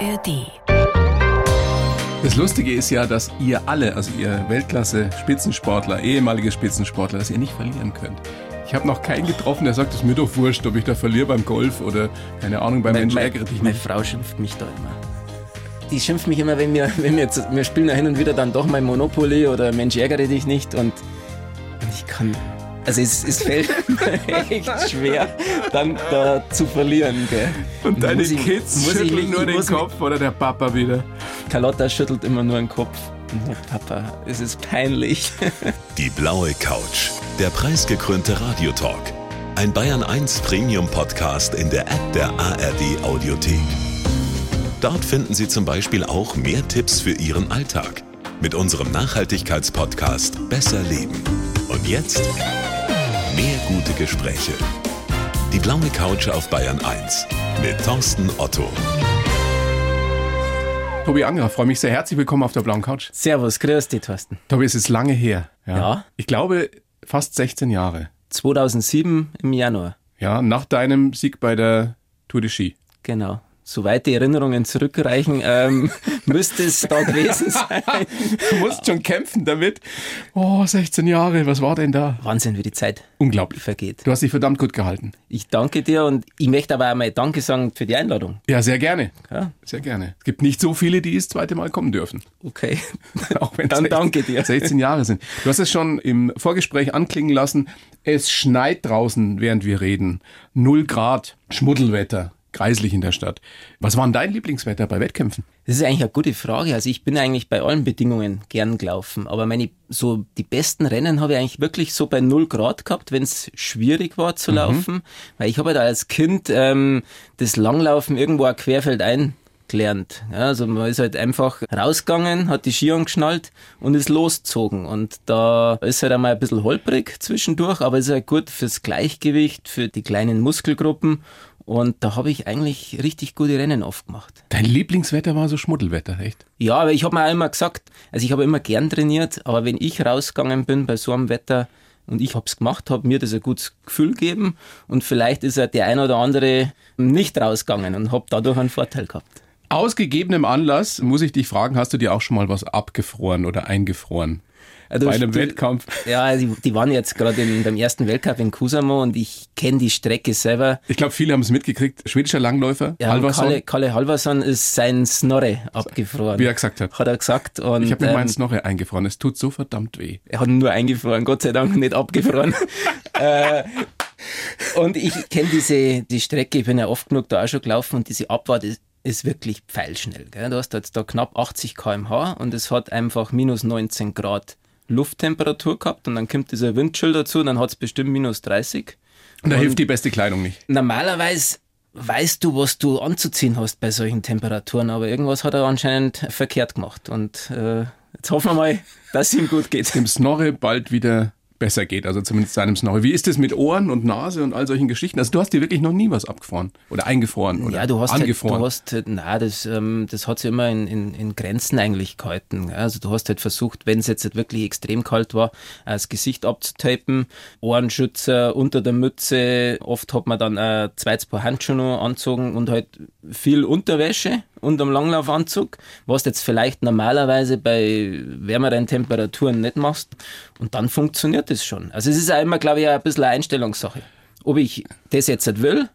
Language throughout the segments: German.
ARD. Das Lustige ist ja, dass ihr alle, also ihr Weltklasse-Spitzensportler, ehemalige Spitzensportler, dass ihr nicht verlieren könnt. Ich habe noch keinen getroffen, der sagt, es ist mir doch wurscht, ob ich da verliere beim Golf oder keine Ahnung, beim Mensch ärgere dich Meine nicht. Frau schimpft mich da immer. Die schimpft mich immer, wenn wir, wenn wir, jetzt, wir spielen ja hin und wieder dann doch mal Monopoly oder Mensch ärgere dich nicht und, und ich kann, also es, es fällt mir echt schwer, dann da zu verlieren. Gell? Und deine Muss Kids ich- schütteln ich nur den mich- Kopf oder der Papa wieder. Carlotta schüttelt immer nur den Kopf. Papa, es ist peinlich. Die blaue Couch. Der preisgekrönte Radiotalk. Ein Bayern 1 Premium Podcast in der App der ARD Audiothek. Dort finden Sie zum Beispiel auch mehr Tipps für Ihren Alltag mit unserem Nachhaltigkeitspodcast Besser Leben. Und jetzt mehr gute Gespräche. Die blaue Couch auf Bayern 1 mit Thorsten Otto. Tobi Angerer, freue mich sehr. Herzlich willkommen auf der blauen Couch. Servus, grüß dich, Thorsten. Tobi, es ist lange her. Ja. Ich glaube, fast 16 Jahre. 2007 im Januar. Ja, nach deinem Sieg bei der Tour de Ski. Genau. Soweit die Erinnerungen zurückreichen, ähm, müsste es da gewesen sein. Du musst schon kämpfen damit. Oh, 16 Jahre, was war denn da? Wahnsinn, wie die Zeit Unglaublich. vergeht. Du hast dich verdammt gut gehalten. Ich danke dir und ich möchte aber auch mal Danke sagen für die Einladung. Ja, sehr gerne. Ja, Sehr gerne. Es gibt nicht so viele, die das zweite Mal kommen dürfen. okay. Auch wenn Dann danke dir. 16 Jahre sind. Du hast es schon im Vorgespräch anklingen lassen. Es schneit draußen, während wir reden. Null Grad, Schmuddelwetter, kreislich in der Stadt. Was war denn dein Lieblingswetter bei Wettkämpfen? Das ist eigentlich eine gute Frage. Also ich bin eigentlich bei allen Bedingungen gern gelaufen, aber meine so die besten Rennen habe ich eigentlich wirklich so bei 0 Grad gehabt, wenn es schwierig war zu laufen, weil ich habe halt als Kind ähm, das Langlaufen irgendwo auch querfeldein gelernt. Ja, also man ist halt einfach rausgegangen, hat die Ski angeschnallt und ist losgezogen. Und da ist halt einmal ein bisschen holprig zwischendurch, aber ist halt gut fürs Gleichgewicht, für die kleinen Muskelgruppen. Und da habe ich eigentlich richtig gute Rennen oft gemacht. Dein Lieblingswetter war so Schmuddelwetter, echt? Ja, aber ich habe mir auch immer gesagt, also ich habe immer gern trainiert, aber wenn ich rausgegangen bin bei so einem Wetter und ich hab's gemacht, hat mir das ein gutes Gefühl gegeben und vielleicht ist ja der ein oder andere nicht rausgegangen und hab dadurch einen Vorteil gehabt. Aus gegebenem Anlass muss ich dich fragen, hast du dir auch schon mal was abgefroren oder eingefroren? Also bei einem Wettkampf? Ja, die, die waren jetzt gerade in- beim ersten Weltcup in Kusamo und ich kenne die Strecke selber. Ich glaube, viele haben es mitgekriegt. Schwedischer Langläufer, Ja, Halvarsson, Kalle, Kalle Halvarsson ist sein Snorre abgefroren. wie er gesagt hat. Hat er gesagt. Und, Ich habe mir ähm, meins noch eingefroren. Es tut so verdammt weh. Er hat ihn nur eingefroren, Gott sei Dank nicht abgefroren. äh, und ich kenne diese die Strecke, ich bin ja oft genug da auch schon gelaufen und diese Abfahrt ist, ist wirklich pfeilschnell. Gell? Du hast jetzt da knapp 80 km/h und es hat einfach minus 19 Grad Lufttemperatur gehabt und dann kommt dieser Windchill dazu und dann hat es bestimmt minus 30. Und da hilft die beste Kleidung nicht. Normalerweise weißt du, was du anzuziehen hast bei solchen Temperaturen, aber irgendwas hat er anscheinend verkehrt gemacht und äh, jetzt hoffen wir mal, dass es ihm gut geht. Dem Snorre bald wieder besser geht, also zumindest seinem Snorre. Wie ist es mit Ohren und Nase und all solchen Geschichten? Also du hast dir wirklich noch nie was abgefroren oder eingefroren oder Ja, du hast, halt, angefroren. du hast, halt- na, das, ähm, das hat sich immer in, in, in Grenzen eigentlich gehalten. Also du hast halt versucht, wenn es jetzt halt wirklich extrem kalt war, das Gesicht abzutapen, Ohrenschützer unter der Mütze. Oft hat man dann äh, zweites Paar Handschuhe anzogen und halt viel Unterwäsche unterm Langlaufanzug, was du jetzt vielleicht normalerweise bei wärmeren Temperaturen nicht machst. Und dann funktioniert das schon. Also es ist auch immer, glaube ich, ein bisschen eine Einstellungssache. Ob ich das jetzt nicht will,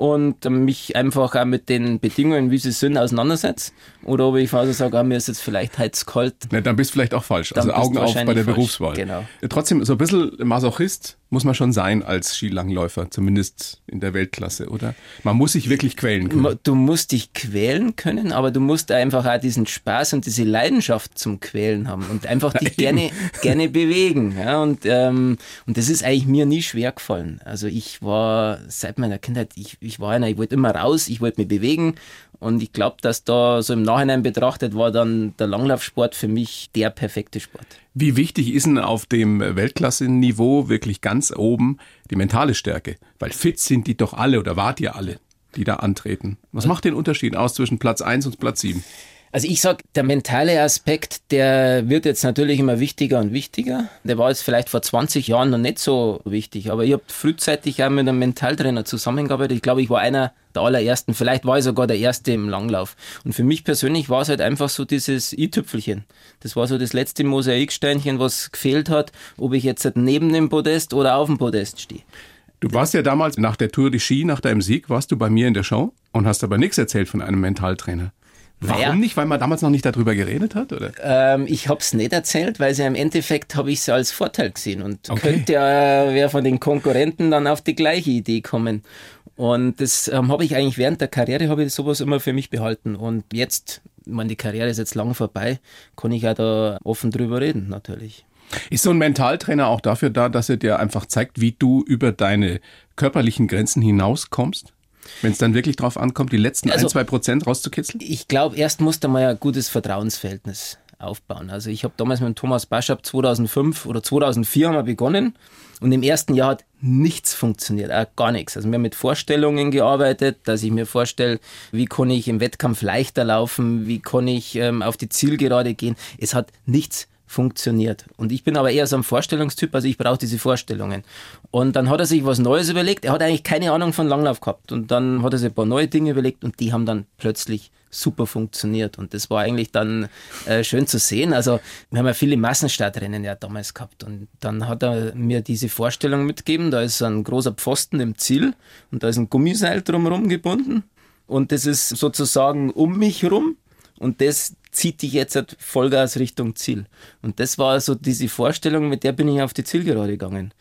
und mich einfach auch mit den Bedingungen, wie sie sind, auseinandersetze. Oder ob ich also sage, ah, mir ist jetzt vielleicht heiz kalt. Ne, dann bist du vielleicht auch falsch. Dann Also Augen auf bei der falsch. Berufswahl. Genau. Trotzdem, so ein bisschen Masochist muss man schon sein als Skilangläufer, zumindest in der Weltklasse, oder? Man muss sich wirklich quälen können. Du musst dich quälen können, aber du musst einfach auch diesen Spaß und diese Leidenschaft zum Quälen haben und einfach dich gerne, gerne bewegen. Ja, und, ähm, und das ist eigentlich mir nie schwer gefallen. Also ich war seit meiner Kindheit, ich, ich war einer, ich wollte immer raus, ich wollte mich bewegen und ich glaube, dass da so im Nachhinein betrachtet war dann der Langlaufsport für mich der perfekte Sport. Wie wichtig ist denn auf dem Weltklasse-Niveau wirklich ganz oben die mentale Stärke? Weil fit sind die doch alle oder wart ihr alle, die da antreten. Was macht den Unterschied aus zwischen Platz 1 und Platz 7? Also ich sag, der mentale Aspekt, der wird jetzt natürlich immer wichtiger und wichtiger. Der war jetzt vielleicht vor 20 Jahren noch nicht so wichtig, aber ich habe frühzeitig auch mit einem Mentaltrainer zusammengearbeitet. Ich glaube, ich war einer der allerersten, vielleicht war ich sogar der erste im Langlauf. Und für mich persönlich war es halt einfach so dieses i-Tüpfelchen. Das war so das letzte Mosaiksteinchen, was gefehlt hat, ob ich jetzt neben dem Podest oder auf dem Podest stehe. Du warst ja damals nach der Tour de Ski, nach deinem Sieg, warst du bei mir in der Show und hast aber nichts erzählt von einem Mentaltrainer. Warum naja, nicht? Weil man damals noch nicht darüber geredet hat, oder? Ähm, ich habe es nicht erzählt, weil ja im Endeffekt habe ich es als Vorteil gesehen und okay. könnte ja wer von den Konkurrenten dann auf die gleiche Idee kommen. Und das ähm, habe ich eigentlich während der Karriere habe ich sowas immer für mich behalten. Und jetzt, ich meine, die Karriere ist jetzt lang vorbei, kann ich ja da offen drüber reden, natürlich. Ist so ein Mentaltrainer auch dafür da, dass er dir einfach zeigt, wie du über deine körperlichen Grenzen hinauskommst? Wenn es dann wirklich drauf ankommt, die letzten also, ein, zwei Prozent rauszukitzeln? Ich glaube, erst musste man ja ein gutes Vertrauensverhältnis aufbauen. Also ich habe damals mit Thomas Baschab 2005 oder 2004 haben wir begonnen und im ersten Jahr hat nichts funktioniert, auch gar nichts. Also wir haben mit Vorstellungen gearbeitet, dass ich mir vorstelle, wie kann ich im Wettkampf leichter laufen, wie kann ich ähm, auf die Zielgerade gehen. Es hat nichts funktioniert. Und ich bin aber eher so ein Vorstellungstyp, also ich brauche diese Vorstellungen. Und dann hat er sich was Neues überlegt. Er hat eigentlich keine Ahnung von Langlauf gehabt. Und dann hat er sich ein paar neue Dinge überlegt und die haben dann plötzlich super funktioniert. Und das war eigentlich dann äh, schön zu sehen. Also wir haben ja viele Massenstartrennen ja damals gehabt. Und dann hat er mir diese Vorstellung mitgegeben. Da ist ein großer Pfosten im Ziel und da ist ein Gummiseil drumherum gebunden. Und das ist sozusagen um mich herum. Und das zieht dich jetzt halt Vollgas Richtung Ziel. Und das war so diese Vorstellung, mit der bin ich auf die Zielgerade gegangen.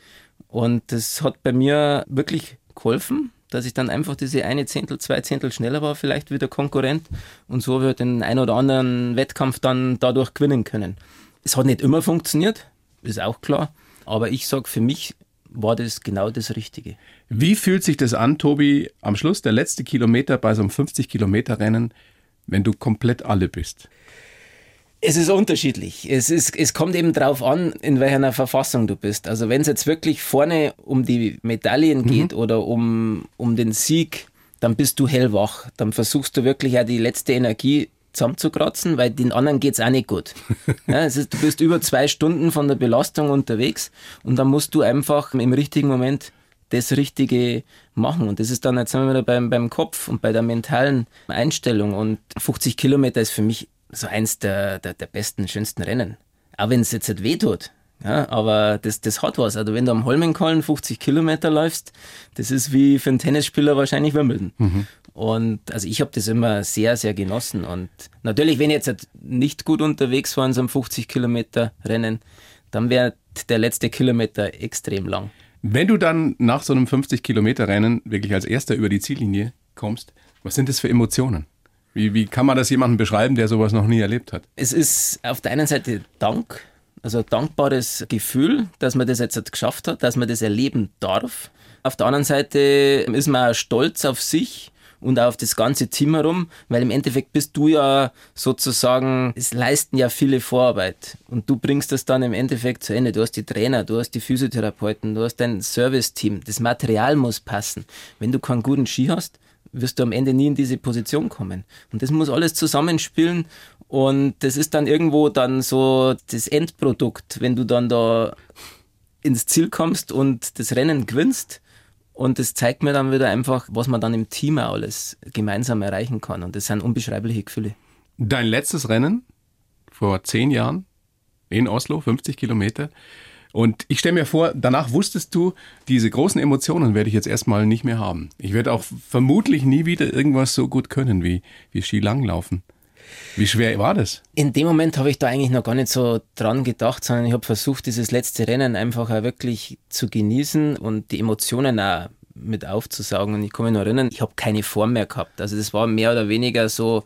Und das hat bei mir wirklich geholfen, dass ich dann einfach diese eine Zehntel, zwei Zehntel schneller war, vielleicht wie der Konkurrent. Und so wird den ein oder anderen Wettkampf dann dadurch gewinnen können. Es hat nicht immer funktioniert, ist auch klar. Aber ich sage, für mich war das genau das Richtige. Wie fühlt sich das an, Tobi, am Schluss der letzte Kilometer bei so einem 50 Kilometer Rennen, wenn du komplett alle bist? Es ist unterschiedlich. Es, ist, es kommt eben darauf an, in welcher Verfassung du bist. Also wenn es jetzt wirklich vorne um die Medaillen mhm. geht oder um, um den Sieg, dann bist du hellwach. Dann versuchst du wirklich auch die letzte Energie zusammenzukratzen, weil den anderen geht es auch nicht gut. Ja, es ist, du bist über zwei Stunden von der Belastung unterwegs und dann musst du einfach im richtigen Moment das Richtige machen. Und das ist dann, jetzt sind wir wieder beim, beim Kopf und bei der mentalen Einstellung. Und 50 Kilometer ist für mich so eins der, der, der besten, schönsten Rennen. Auch wenn es jetzt nicht wehtut. Ja, aber das, das hat was. Also wenn du am Holmenkollen 50 Kilometer läufst, das ist wie für einen Tennisspieler wahrscheinlich Wimbledon. Mhm. Und also ich habe das immer sehr, sehr genossen. Und natürlich, wenn ich jetzt nicht gut unterwegs war in so einem 50 Kilometer Rennen, dann wäre der letzte Kilometer extrem lang. Wenn du dann nach so einem 50 Kilometer Rennen wirklich als erster über die Ziellinie kommst, was sind das für Emotionen? Wie, wie kann man das jemandem beschreiben, der sowas noch nie erlebt hat? Es ist auf der einen Seite Dank, also ein dankbares Gefühl, dass man das jetzt geschafft hat, dass man das erleben darf. Auf der anderen Seite ist man stolz auf sich und auf das ganze Team herum, weil im Endeffekt bist du ja sozusagen, es leisten ja viele Vorarbeit und du bringst das dann im Endeffekt zu Ende. Du hast die Trainer, du hast die Physiotherapeuten, du hast dein Service-Team, das Material muss passen. Wenn du keinen guten Ski hast, wirst du am Ende nie in diese Position kommen. Und das muss alles zusammenspielen und das ist dann irgendwo dann so das Endprodukt, wenn du dann da ins Ziel kommst und das Rennen gewinnst. Und das zeigt mir dann wieder einfach, was man dann im Team auch alles gemeinsam erreichen kann. Und das sind unbeschreibliche Gefühle. Dein letztes Rennen vor zehn Jahren in Oslo, 50 Kilometer. Und ich stelle mir vor, danach wusstest du, diese großen Emotionen werde ich jetzt erstmal nicht mehr haben. Ich werde auch vermutlich nie wieder irgendwas so gut können wie, wie Skilanglaufen. Wie schwer war das? In dem Moment habe ich da eigentlich noch gar nicht so dran gedacht, sondern ich habe versucht, dieses letzte Rennen einfach auch wirklich zu genießen und die Emotionen auch mit aufzusaugen. Und ich mich noch erinnern, ich habe keine Form mehr gehabt. Also das war mehr oder weniger so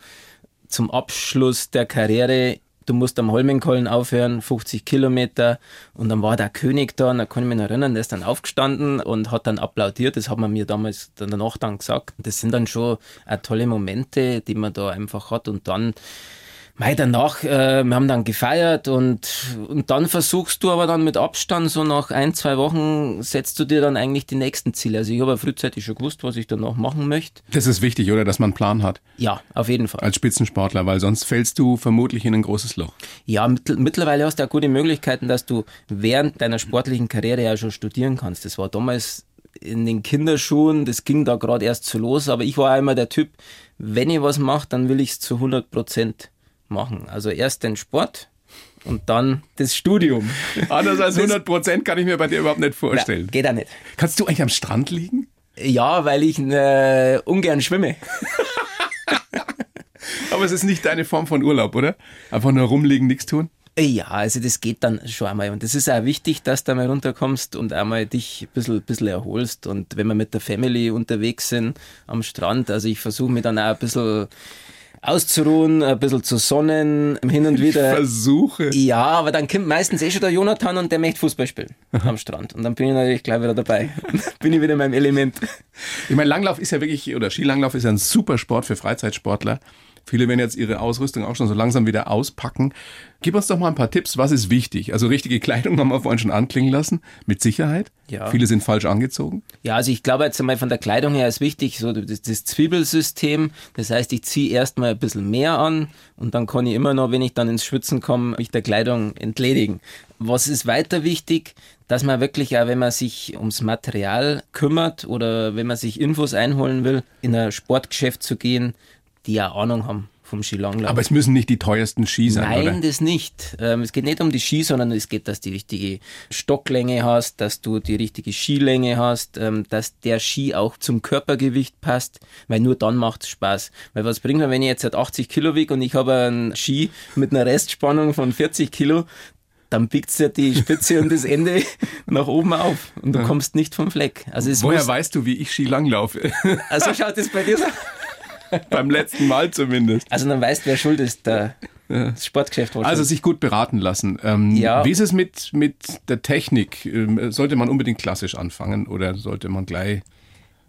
zum Abschluss der Karriere du musst am Holmenkollen aufhören, 50 Kilometer. Und dann war der König da, und da kann ich mich noch erinnern, der ist dann aufgestanden und hat dann applaudiert. Das hat man mir damals danach dann gesagt. Das sind dann schon tolle Momente, die man da einfach hat. Und dann Mei, danach, äh, wir haben dann gefeiert und, und dann versuchst du aber dann mit Abstand, so nach ein, zwei Wochen, setzt du dir dann eigentlich die nächsten Ziele. Also ich habe ja frühzeitig schon gewusst, was ich danach machen möchte. Das ist wichtig, oder? Dass man einen Plan hat. Ja, auf jeden Fall. Als Spitzensportler, weil sonst fällst du vermutlich in ein großes Loch. Ja, mit, mittlerweile hast du auch gute Möglichkeiten, dass du während deiner sportlichen Karriere ja schon studieren kannst. Das war damals in den Kinderschuhen, das ging da gerade erst so los, aber ich war immer der Typ, wenn ich was mache, dann will ich es zu 100 Prozent machen. Also erst den Sport und dann das Studium. Anders als 100 Prozent kann ich mir bei dir überhaupt nicht vorstellen. Na, geht auch nicht. Kannst du eigentlich am Strand liegen? Ja, weil ich äh, ungern schwimme. Aber es ist nicht deine Form von Urlaub, oder? Einfach nur rumliegen, nichts tun? Ja, also das geht dann schon einmal. Und das ist auch wichtig, dass du einmal runterkommst und einmal dich ein bisschen, bisschen erholst. Und wenn wir mit der Family unterwegs sind am Strand, also ich versuche mich dann auch ein bisschen auszuruhen, ein bisschen zu sonnen, hin und wieder. Ich versuche. Ja, aber dann kommt meistens eh schon der Jonathan und der möchte Fußball spielen am Strand. Und dann bin ich natürlich gleich wieder dabei. bin ich wieder in meinem Element. Ich meine, Langlauf ist ja wirklich, oder Skilanglauf ist ja ein super Sport für Freizeitsportler. Viele werden jetzt ihre Ausrüstung auch schon so langsam wieder auspacken. Gib uns doch mal ein paar Tipps. Was ist wichtig? Also richtige Kleidung haben wir vorhin schon anklingen lassen. Mit Sicherheit. Ja. Viele sind falsch angezogen. Ja, also ich glaube jetzt einmal von der Kleidung her ist wichtig, so das, das Zwiebelsystem. Das heißt, ich ziehe erstmal ein bisschen mehr an und dann kann ich immer noch, wenn ich dann ins Schwitzen komme, mich der Kleidung entledigen. Was ist weiter wichtig? Dass man wirklich auch, wenn man sich ums Material kümmert oder wenn man sich Infos einholen will, in ein Sportgeschäft zu gehen, die ja Ahnung haben vom Skilanglauf. Aber es müssen nicht die teuersten Ski sein, Nein, oder? das nicht. Ähm, es geht nicht um die Ski, sondern es geht, dass du die richtige Stocklänge hast, dass du die richtige Skilänge hast, ähm, dass der Ski auch zum Körpergewicht passt, weil nur dann macht es Spaß. Weil was bringt mir, wenn ich jetzt halt 80 Kilo wiege und ich habe einen Ski mit einer Restspannung von 40 Kilo, dann biegt ja die Spitze und das Ende nach oben auf und du kommst nicht vom Fleck. Also Woher weißt du, wie ich Ski langlaufe? Also schaut es bei dir so Beim letzten Mal zumindest. Also dann weißt, wer schuld ist, der ja. Sportgeschäft. Also sich gut beraten lassen. Ähm, ja. Wie ist es mit, mit der Technik? Ähm, sollte man unbedingt klassisch anfangen oder sollte man gleich.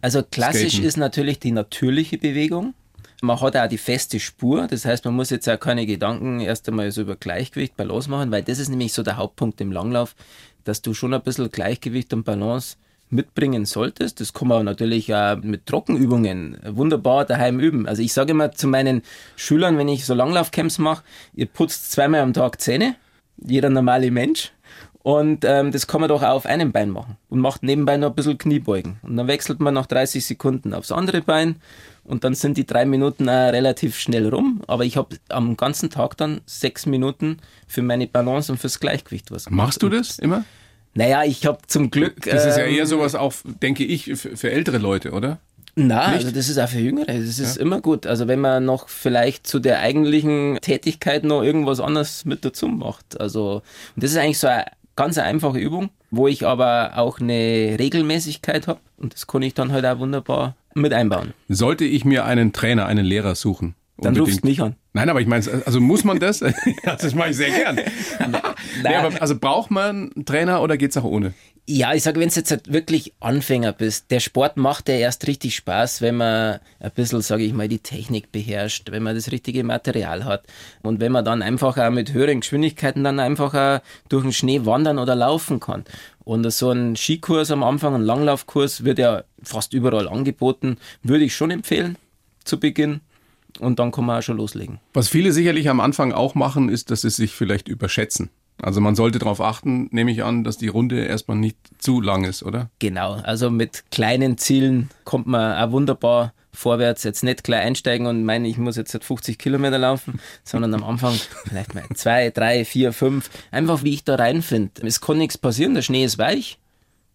Also klassisch skaten? ist natürlich die natürliche Bewegung. Man hat auch die feste Spur, das heißt, man muss jetzt auch keine Gedanken erst einmal so über Gleichgewicht, Balance machen, weil das ist nämlich so der Hauptpunkt im Langlauf, dass du schon ein bisschen Gleichgewicht und Balance mitbringen solltest. Das kann man natürlich auch mit Trockenübungen wunderbar daheim üben. Also ich sage immer zu meinen Schülern, wenn ich so Langlaufcamps mache, ihr putzt zweimal am Tag Zähne, jeder normale Mensch. Und ähm, das kann man doch auch auf einem Bein machen und macht nebenbei noch ein bisschen Kniebeugen. Und dann wechselt man nach 30 Sekunden aufs andere Bein und dann sind die drei Minuten auch relativ schnell rum. Aber ich habe am ganzen Tag dann sechs Minuten für meine Balance und fürs Gleichgewicht was gemacht. Machst du das immer? Naja, ich habe zum Glück. Das ist ja eher ähm, sowas auch, denke ich, für, ältere Leute, oder? Na, also das ist auch für Jüngere. Das ist ja. immer gut. Also wenn man noch vielleicht zu der eigentlichen Tätigkeit noch irgendwas anderes mit dazu macht. Also und das ist eigentlich so eine ganz einfache Übung, wo ich aber auch eine Regelmäßigkeit habe und das kann ich dann halt auch wunderbar mit einbauen. Sollte ich mir einen Trainer, einen Lehrer suchen? Dann rufst du mich an. Nein, aber ich meine, also muss man das? das mache ich sehr gern. nee, aber also braucht man einen Trainer oder geht's auch ohne? Ja, ich sage, wenn du jetzt halt wirklich Anfänger bist, der Sport macht ja erst richtig Spaß, wenn man ein bisschen, sage ich mal, die Technik beherrscht, wenn man das richtige Material hat und wenn man dann einfach auch mit höheren Geschwindigkeiten dann einfach auch durch den Schnee wandern oder laufen kann. Und so ein Skikurs am Anfang, ein Langlaufkurs wird ja fast überall angeboten, würde ich schon empfehlen zu Beginn und dann kann man auch schon loslegen. Was viele sicherlich am Anfang auch machen, ist, dass sie sich vielleicht überschätzen. Also man sollte darauf achten, nehme ich an, dass die Runde erstmal nicht zu lang ist, oder? Genau, also mit kleinen Zielen kommt man auch wunderbar vorwärts. Jetzt nicht gleich einsteigen und meinen, ich muss jetzt 50 Kilometer laufen, sondern am Anfang vielleicht mal zwei, drei, vier, fünf. Einfach wie ich da reinfinde. Es kann nichts passieren, der Schnee ist weich.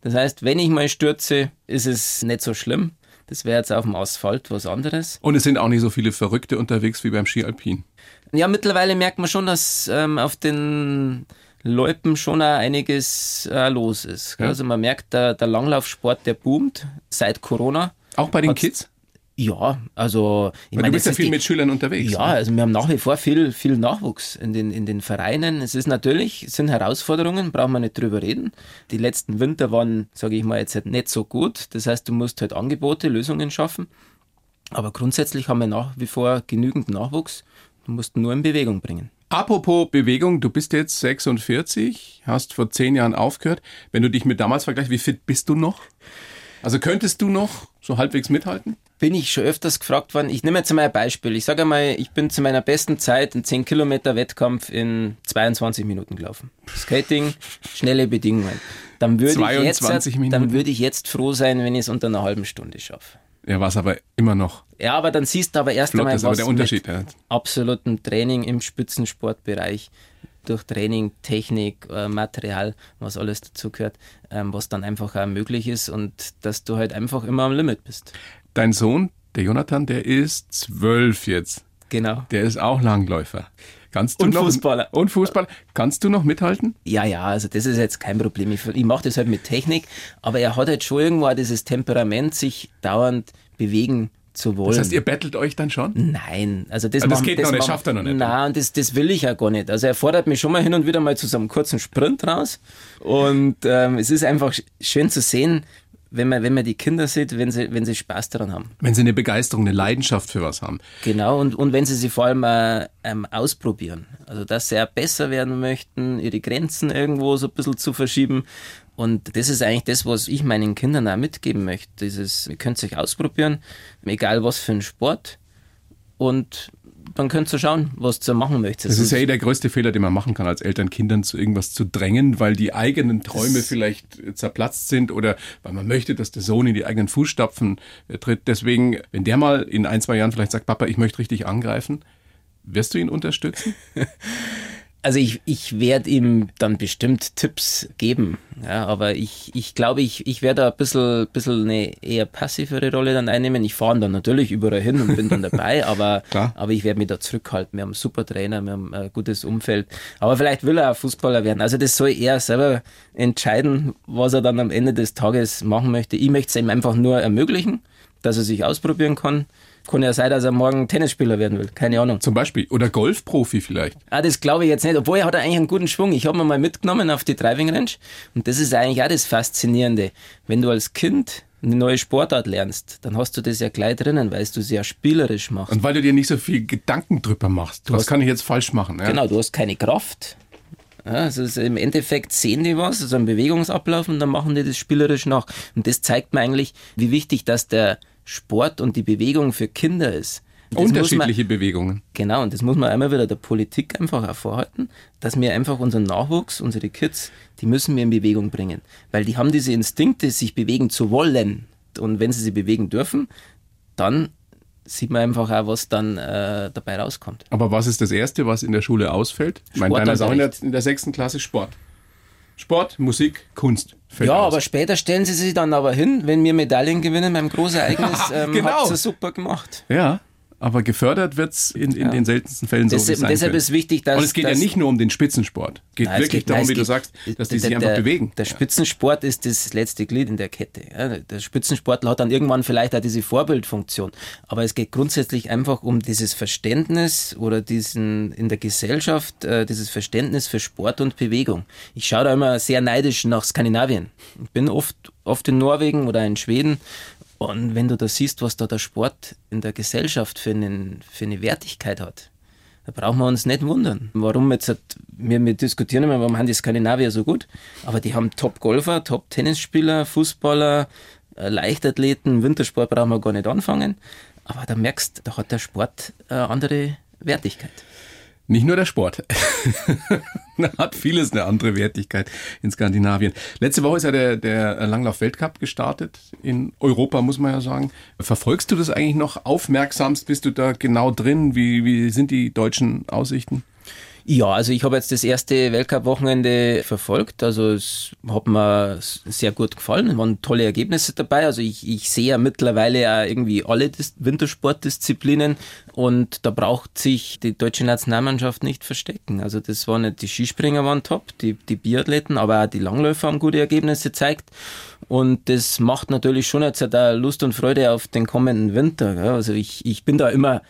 Das heißt, wenn ich mal stürze, ist es nicht so schlimm. Das wäre jetzt auf dem Asphalt was anderes. Und es sind auch nicht so viele Verrückte unterwegs wie beim Ski Alpin. Ja, mittlerweile merkt man schon, dass ähm, auf den Loipen schon auch einiges äh, los ist. Ja. Also man merkt, der, der Langlaufsport, der boomt seit Corona. Auch bei den Kids? Ja, also ich meine, du bist ja viel die, mit Schülern unterwegs. Ja, ne? also wir haben nach wie vor viel, viel Nachwuchs in den, in den Vereinen. Es ist natürlich, es sind Herausforderungen, brauchen wir nicht drüber reden. Die letzten Winter waren, sage ich mal, jetzt halt nicht so gut. Das heißt, du musst halt Angebote, Lösungen schaffen. Aber grundsätzlich haben wir nach wie vor genügend Nachwuchs Du musst nur in Bewegung bringen. Apropos Bewegung, du bist jetzt 46, hast vor zehn Jahren aufgehört. Wenn du dich mit damals vergleichst, wie fit bist du noch? Also könntest du noch so halbwegs mithalten? Bin ich schon öfters gefragt worden. Ich nehme jetzt mal ein Beispiel. Ich sage einmal, ich bin zu meiner besten Zeit einen 10 Kilometer Wettkampf in 22 Minuten gelaufen. Skating, schnelle Bedingungen. Dann würde, ich jetzt, dann würde ich jetzt froh sein, wenn ich es unter einer halben Stunde schaffe. Ja, war es aber immer noch. Ja, aber dann siehst du aber erst Flott einmal, ist aber was der Unterschied, mit ja. absolutem Training im Spitzensportbereich durch Training, Technik, äh, Material, was alles dazugehört, ähm, was dann einfach auch möglich ist und dass du halt einfach immer am Limit bist. Dein Sohn, der Jonathan, der ist zwölf jetzt. Genau. Der ist auch Langläufer. Kannst du Und noch, Fußballer. Und Fußballer. Kannst du noch mithalten? Ja, ja, also das ist jetzt kein Problem. Ich, ich mache das halt mit Technik, aber er hat halt schon irgendwo dieses Temperament, sich dauernd bewegen zu wollen. Das heißt, ihr battelt euch dann schon? Nein, also das, Aber das machen- geht noch nicht, machen- schafft er noch nicht. Nein, und das, das will ich ja gar nicht. Also er fordert mich schon mal hin und wieder mal zu so einem kurzen Sprint raus. Und ähm, es ist einfach sch- schön zu sehen, wenn man, wenn man die Kinder sieht, wenn sie, wenn sie Spaß daran haben. Wenn sie eine Begeisterung, eine Leidenschaft für was haben. Genau, und, und wenn sie sich vor allem äh, ähm, ausprobieren. Also, dass sie auch besser werden möchten, ihre Grenzen irgendwo so ein bisschen zu verschieben. Und das ist eigentlich das, was ich meinen Kindern auch mitgeben möchte. Dieses, ihr könnt euch ausprobieren, egal was für ein Sport. Und dann könnt ihr schauen, was ihr machen möchtet. Das ist ja eh der größte Fehler, den man machen kann, als Eltern Kindern zu irgendwas zu drängen, weil die eigenen Träume vielleicht äh, zerplatzt sind oder weil man möchte, dass der Sohn in die eigenen Fußstapfen äh, tritt. Deswegen, wenn der mal in ein, zwei Jahren vielleicht sagt, Papa, ich möchte richtig angreifen, wirst du ihn unterstützen? Also ich, ich werde ihm dann bestimmt Tipps geben, ja, aber ich, ich glaube, ich, ich werde ein bisschen, bisschen eine eher passivere Rolle dann einnehmen. Ich fahre dann natürlich überall hin und bin dann dabei, aber, aber ich werde mich da zurückhalten. Wir haben einen super Trainer, wir haben ein gutes Umfeld. Aber vielleicht will er auch Fußballer werden. Also das soll er selber entscheiden, was er dann am Ende des Tages machen möchte. Ich möchte es ihm einfach nur ermöglichen, dass er sich ausprobieren kann. Kann ja sein, dass er morgen Tennisspieler werden will. Keine Ahnung. Zum Beispiel. Oder Golfprofi vielleicht. Ah, das glaube ich jetzt nicht. Obwohl er hat eigentlich einen guten Schwung. Ich habe ihn mal mitgenommen auf die Driving Range. Und das ist eigentlich auch das Faszinierende. Wenn du als Kind eine neue Sportart lernst, dann hast du das ja gleich drinnen, weil du sie ja spielerisch machst. Und weil du dir nicht so viel Gedanken drüber machst. Was hast- kann ich jetzt falsch machen? Ja? Genau, du hast keine Kraft. Ja, also es im Endeffekt sehen die was, also einen Bewegungsablauf und dann machen die das spielerisch nach. Und das zeigt mir eigentlich, wie wichtig dass der Sport und die Bewegung für Kinder ist. Das muss man- Unterschiedliche Bewegungen. Genau, und das muss man einmal wieder der Politik einfach hervorhalten, dass wir einfach unseren Nachwuchs, unsere Kids, die müssen wir in Bewegung bringen. Weil die haben diese Instinkte, sich bewegen zu wollen. Und wenn sie sich bewegen dürfen, dann sieht man einfach auch, was dann äh, dabei rauskommt. Aber was ist das Erste, was in der Schule ausfällt? Ich meine, deiner ist auch in der, in der sechsten Klasse Sport. Sport, Musik, Kunst. Ja, aus. aber später stellen sie sich dann aber hin, wenn wir Medaillen gewinnen beim Großereignis, ähm, Genau. habt ihr super gemacht. Ja, aber gefördert wird's in, in den seltensten Fällen so, es Deshalb, deshalb ist wichtig, dass... Und es geht ja nicht nur um den Spitzensport. Es geht Nein, es wirklich geht- darum, nein, es wie du sagst, dass die der- sich einfach der, bewegen. Der Spitzensport ist das letzte Glied in der Kette. Ja, der Spitzensportler hat dann irgendwann vielleicht auch diese Vorbildfunktion. Aber es geht grundsätzlich einfach um dieses Verständnis oder diesen in der Gesellschaft, äh, dieses Verständnis für Sport und Bewegung. Ich schaue da immer sehr neidisch nach Skandinavien. Ich bin oft, oft in Norwegen oder in Schweden. Und wenn du da siehst, was da der Sport in der Gesellschaft für, einen, für eine Wertigkeit hat, da brauchen wir uns nicht wundern. Warum jetzt, hat- wir, wir diskutieren immer, warum haben die Skandinavier so gut? Aber die haben Top-Golfer, Top-Tennisspieler, Fußballer, äh, Leichtathleten, Wintersport brauchen wir gar nicht anfangen. Aber da merkst, da hat der Sport eine andere Wertigkeit. Nicht nur der Sport. hat vieles eine andere Wertigkeit in Skandinavien. Letzte Woche ist ja der, der Langlauf-Weltcup gestartet. In Europa, muss man ja sagen. Verfolgst du das eigentlich noch aufmerksamst? Bist du da genau drin? Wie, wie sind die deutschen Aussichten? Ja, also ich habe jetzt das erste Weltcup-Wochenende verfolgt. Also es hat mir sehr gut gefallen. Es waren tolle Ergebnisse dabei. Also ich, ich sehe ja mittlerweile ja irgendwie alle Dis Wintersportdisziplinen und da braucht sich die deutsche Nationalmannschaft nicht verstecken. Also das waren nicht die Skispringer waren top, die, die Biathleten, aber auch die Langläufer haben gute Ergebnisse gezeigt. Und das macht natürlich schon jetzt da Lust und Freude auf den kommenden Winter. Also ich, ich bin da immer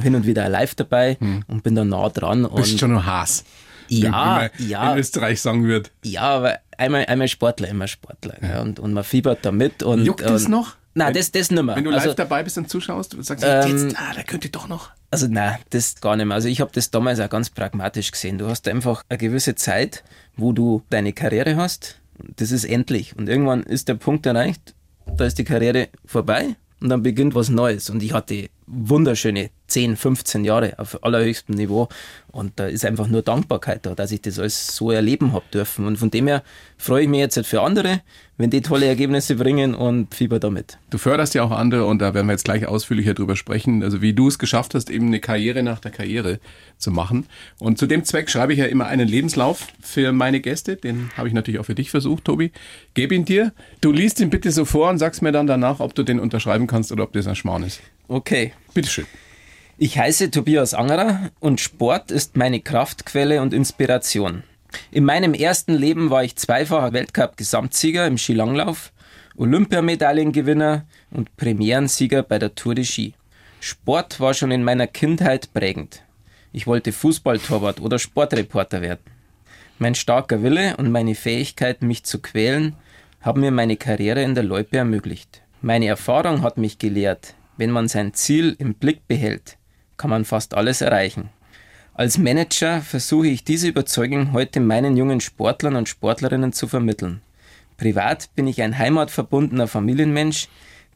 hin und wieder live dabei und bin da nah dran. Hm. Bist und schon ein Haas. Ja, wie man ja. in Österreich sagen wird. ja, aber einmal, einmal Sportler, immer Sportler. Ja. Und, und man fiebert da mit. Und, Juckt das und, noch? Nein, Wenn- das, das nimmer. Wenn du also, live dabei bist und zuschaust, du sagst Ähm, jetzt, ah, da könnte doch noch. Also nein, das gar nicht mehr. Also ich habe das damals auch ganz pragmatisch gesehen. Du hast einfach eine gewisse Zeit, wo du deine Karriere hast. Das ist endlich. Und irgendwann ist der Punkt erreicht, da ist die Karriere vorbei und dann beginnt was Neues. Und ich hatte wunderschöne 10, 15 Jahre auf allerhöchstem Niveau. Und da ist einfach nur Dankbarkeit da, dass ich das alles so erleben habe dürfen. Und von dem her freue ich mich jetzt halt für andere, wenn die tolle Ergebnisse bringen und fieber damit. Du förderst ja auch andere und da werden wir jetzt gleich ausführlicher drüber sprechen. Also wie du es geschafft hast, eben eine Karriere nach der Karriere zu machen. Und zu dem Zweck schreibe ich ja immer einen Lebenslauf für meine Gäste. Den habe ich natürlich auch für dich versucht, Tobi. Gebe ihn dir. Du liest ihn bitte so vor und sagst mir dann danach, ob du den unterschreiben kannst oder ob das ein Schmarrn ist. Okay. Bitteschön. Ich heiße Tobias Angerer und Sport ist meine Kraftquelle und Inspiration. In meinem ersten Leben war ich zweifacher Weltcup-Gesamtsieger im Skilanglauf, Olympiamedaillengewinner und Premierensieger bei der Tour de Ski. Sport war schon in meiner Kindheit prägend. Ich wollte Fußballtorwart oder Sportreporter werden. Mein starker Wille und meine Fähigkeit, mich zu quälen, haben mir meine Karriere in der Loipe ermöglicht. Meine Erfahrung hat mich gelehrt, wenn man sein Ziel im Blick behält, kann man fast alles erreichen. Als Manager versuche ich diese Überzeugung heute meinen jungen Sportlern und Sportlerinnen zu vermitteln. Privat bin ich ein heimatverbundener Familienmensch,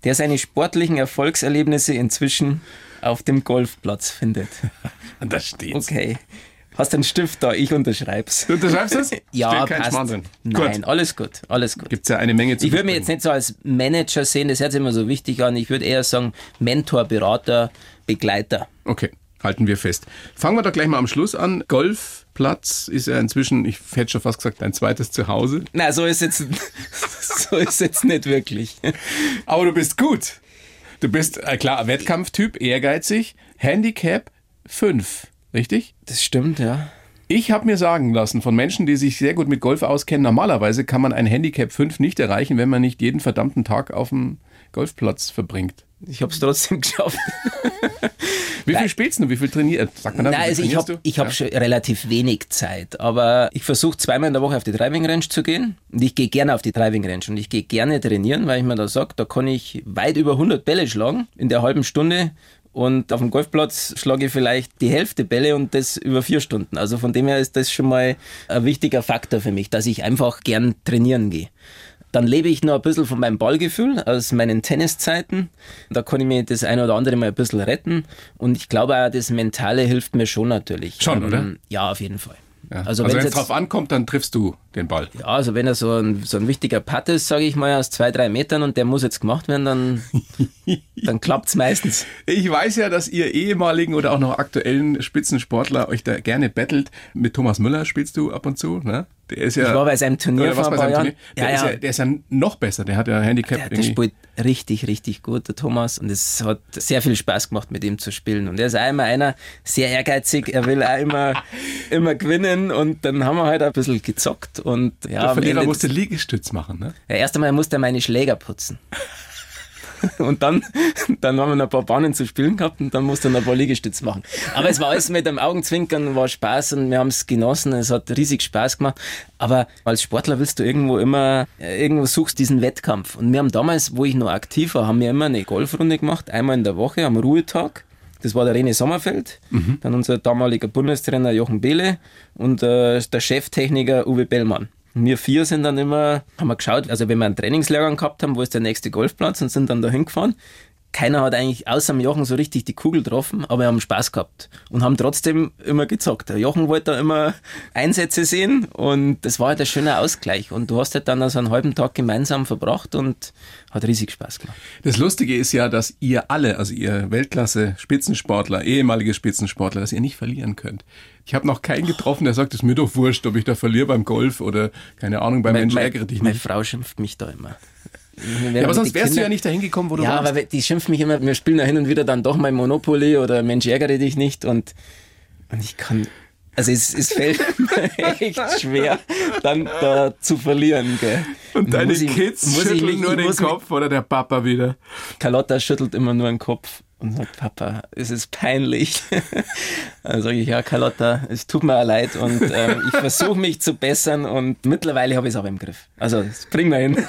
der seine sportlichen Erfolgserlebnisse inzwischen auf dem Golfplatz findet. Und da steht's. Okay. Hast du einen Stift da? Ich unterschreib's. Du unterschreibst es? ja, Steht kein passt. Schmarrn drin. Nein, alles gut, alles gut. Gibt's ja eine Menge zu Ich würde mich jetzt nicht so als Manager sehen, das hört sich immer so wichtig an. Ich würde eher sagen Mentor, Berater, Begleiter. Okay, halten wir fest. Fangen wir doch gleich mal am Schluss an. Golfplatz ist ja inzwischen, ich hätte schon fast gesagt, dein zweites Zuhause. Na, so ist jetzt, so ist jetzt nicht wirklich. Aber du bist gut. Du bist, äh, klar, Wettkampftyp, ehrgeizig, Handicap 5, richtig? Das stimmt, ja. Ich habe mir sagen lassen von Menschen, die sich sehr gut mit Golf auskennen, normalerweise kann man ein Handicap 5 nicht erreichen, wenn man nicht jeden verdammten Tag auf dem Golfplatz verbringt. Ich habe es trotzdem geschafft. Wie viel spielst du? Wie viel trainierst Sagt man da, wie Nein, also ich habe ich hab Ja. schon relativ wenig Zeit, aber ich versuche zweimal in der Woche auf die Driving Range zu gehen und ich gehe gerne auf die Driving Range und ich gehe gerne trainieren, weil ich mir da sage, da kann ich weit über 100 Bälle schlagen in der halben Stunde und auf dem Golfplatz schlage ich vielleicht die Hälfte Bälle und das über vier Stunden. Also von dem her ist das schon mal ein wichtiger Faktor für mich, dass ich einfach gern trainieren gehe. Dann lebe ich noch ein bisschen von meinem Ballgefühl aus meinen Tenniszeiten. Da kann ich mir das eine oder andere mal ein bisschen retten. Und ich glaube auch, das Mentale hilft mir schon natürlich. Schon, oder? Ja, auf jeden Fall. Ja. Also, Also, wenn es drauf ankommt, dann triffst du den Ball. ja, also wenn er so ein, so ein wichtiger Putt ist, sage ich mal, aus zwei, drei Metern und der muss jetzt gemacht werden, dann, dann klappt's meistens. Ich weiß ja, dass ihr ehemaligen oder auch noch aktuellen Spitzensportler euch da gerne battelt. Mit Thomas Müller spielst du ab und zu, ne? Der ist ja. Ich war bei seinem Turnier vor ein paar Jahren. Der, Ja, ist ja. der ist ja noch besser. Der hat ja ein Handicap Der, der spielt richtig, richtig gut, der Thomas. Und es hat sehr viel Spaß gemacht, mit ihm zu spielen. Und er ist auch immer einer, sehr ehrgeizig. Er will auch immer, immer gewinnen. Und dann haben wir halt ein bisschen gezockt. Und ja, Der Verlierer musste Liegestütz machen, ne? ja, erst einmal musste er meine Schläger putzen. Und dann, dann haben wir noch ein paar Bahnen zu spielen gehabt und dann musste noch ein paar Liegestütze machen. Aber es war alles mit einem Augenzwinkern, war Spaß und wir haben es genossen. Es hat riesig Spaß gemacht. Aber als Sportler willst du irgendwo immer, äh, irgendwo suchst diesen Wettkampf. Und wir haben damals, wo ich noch aktiv war, haben wir immer eine Golfrunde gemacht, einmal in der Woche am Ruhetag. Das war der René Sommerfeld, dann unser damaliger Bundestrainer Jochen Behle und äh, der Cheftechniker Uwe Bellmann. Wir vier sind dann immer, haben wir geschaut, also wenn wir einen Trainingslehrgang gehabt haben, wo ist der nächste Golfplatz und sind dann da hingefahren. Keiner hat eigentlich außer dem Jochen so richtig die Kugel getroffen, aber wir haben Spaß gehabt und haben trotzdem immer gezockt. Der Jochen wollte da immer Einsätze sehen und das war halt ein schöner Ausgleich. Und du hast halt dann also einen halben Tag gemeinsam verbracht und hat riesig Spaß gemacht. Das Lustige ist ja, dass ihr alle, also ihr Weltklasse-Spitzensportler, ehemalige Spitzensportler, dass ihr nicht verlieren könnt. Ich habe noch keinen getroffen, der sagt, es ist mir doch wurscht, ob ich da verliere beim Golf oder keine Ahnung, beim Mensch ärgere dich meine nicht. Frau schimpft mich da immer. Ja, aber sonst wärst du ja nicht dahin gekommen, wo du Ja, warst. aber die schimpft mich immer, wir spielen ja hin und wieder dann doch mal Monopoly oder Mensch ärgere dich nicht und, und ich kann, also es, es fällt mir echt schwer, dann da zu verlieren, gell. Und deine muss ich- Kids muss ich schütteln mich- nur ich den muss mich- Kopf oder der Papa wieder. Carlotta schüttelt immer nur den Kopf und sagt, Papa, es ist peinlich. Dann sage ich, ja, Carlotta, es tut mir auch leid und ähm, ich versuche mich zu bessern und mittlerweile habe ich es auch im Griff. Also, das bringen wir hin.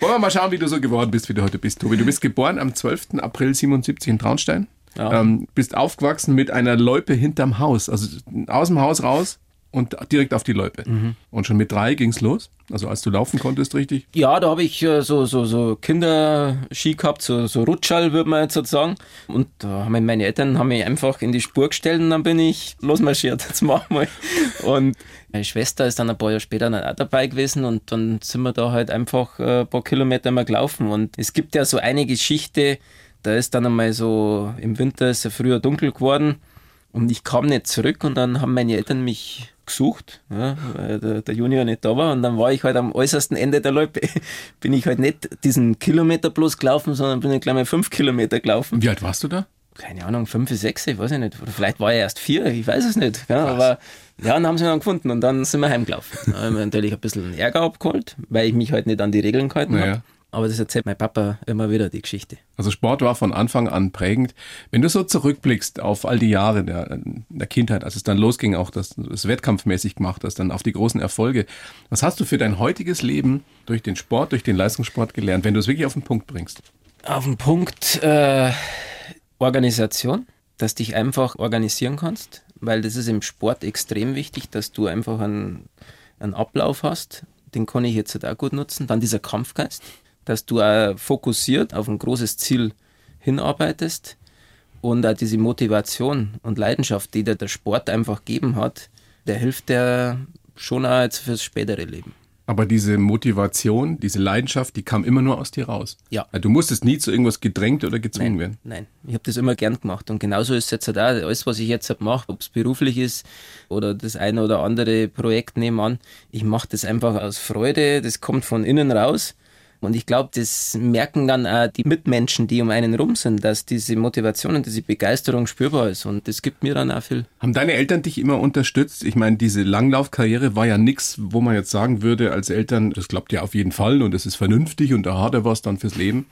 Wollen wir mal schauen, wie du so geworden bist, wie du heute bist, Tobi. Du bist geboren am 12. April 77 in Traunstein. Ja. Ähm, bist aufgewachsen mit einer Loipe hinterm Haus, also aus dem Haus raus und direkt auf die Loipe. Mhm. Und schon mit drei ging's los? Also als du laufen konntest, richtig? Ja, da habe ich äh, so, so, so Kinderski gehabt, so, so Rutschall, würde man jetzt sagen. Und da haben meine Eltern haben mich einfach in die Spur gestellt und dann bin ich losmarschiert. Jetzt mach mal. Und meine Schwester ist dann ein paar Jahre später dann auch dabei gewesen und dann sind wir da halt einfach äh, ein paar Kilometer mal gelaufen. Und es gibt ja so eine Geschichte, da ist dann einmal so im Winter ist ja früher dunkel geworden und ich kam nicht zurück und dann haben meine Eltern mich gesucht, ja, weil der, der, Junior nicht da war. Und dann war ich halt am äußersten Ende der Loipe. Bin ich halt nicht diesen Kilometer bloß gelaufen, sondern bin ich gleich mal fünf Kilometer gelaufen. Wie alt warst du da? Keine Ahnung, fünf, sechs, ich weiß ich nicht. Oder vielleicht war er erst vier, ich weiß es nicht. Ja, aber ja, dann haben sie ihn dann gefunden und dann sind wir heimgelaufen. Da haben wir natürlich ein bisschen Ärger abgeholt, weil ich mich halt nicht an die Regeln gehalten naja. habe. Aber das erzählt mein Papa immer wieder, die Geschichte. Also Sport war von Anfang an prägend. Wenn du so zurückblickst auf all die Jahre der, der Kindheit, als es dann losging, auch das, das wettkampfmäßig gemacht hast, dann auf die großen Erfolge, was hast du für dein heutiges Leben durch den Sport, durch den Leistungssport gelernt, wenn du es wirklich auf den Punkt bringst? Auf den Punkt äh, Organisation, dass dich einfach organisieren kannst, weil das ist im Sport extrem wichtig, dass du einfach einen, einen Ablauf hast. Den kann ich jetzt halt auch gut nutzen. Dann dieser Kampfgeist dass du auch fokussiert auf ein großes Ziel hinarbeitest und auch diese Motivation und Leidenschaft, die dir der Sport einfach gegeben hat, der hilft dir schon auch jetzt fürs spätere Leben. Aber diese Motivation, diese Leidenschaft, die kam immer nur aus dir raus. Ja. Du musstest nie zu irgendwas gedrängt oder gezwungen nein, werden. Nein, ich habe das immer gern gemacht. Und genauso ist es jetzt halt auch. Alles, was ich jetzt halt mache, ob es beruflich ist oder das eine oder andere Projekt nebenan, ich mache das einfach aus Freude. Das kommt von innen raus. Und ich glaube, das merken dann auch die Mitmenschen, die um einen rum sind, dass diese Motivation und diese Begeisterung spürbar ist. Und das gibt mir dann auch viel. Haben deine Eltern dich immer unterstützt? Ich meine, diese Langlaufkarriere war ja nichts, wo man jetzt sagen würde, als Eltern, das klappt ja auf jeden Fall und das ist vernünftig und da hat er was dann fürs Leben.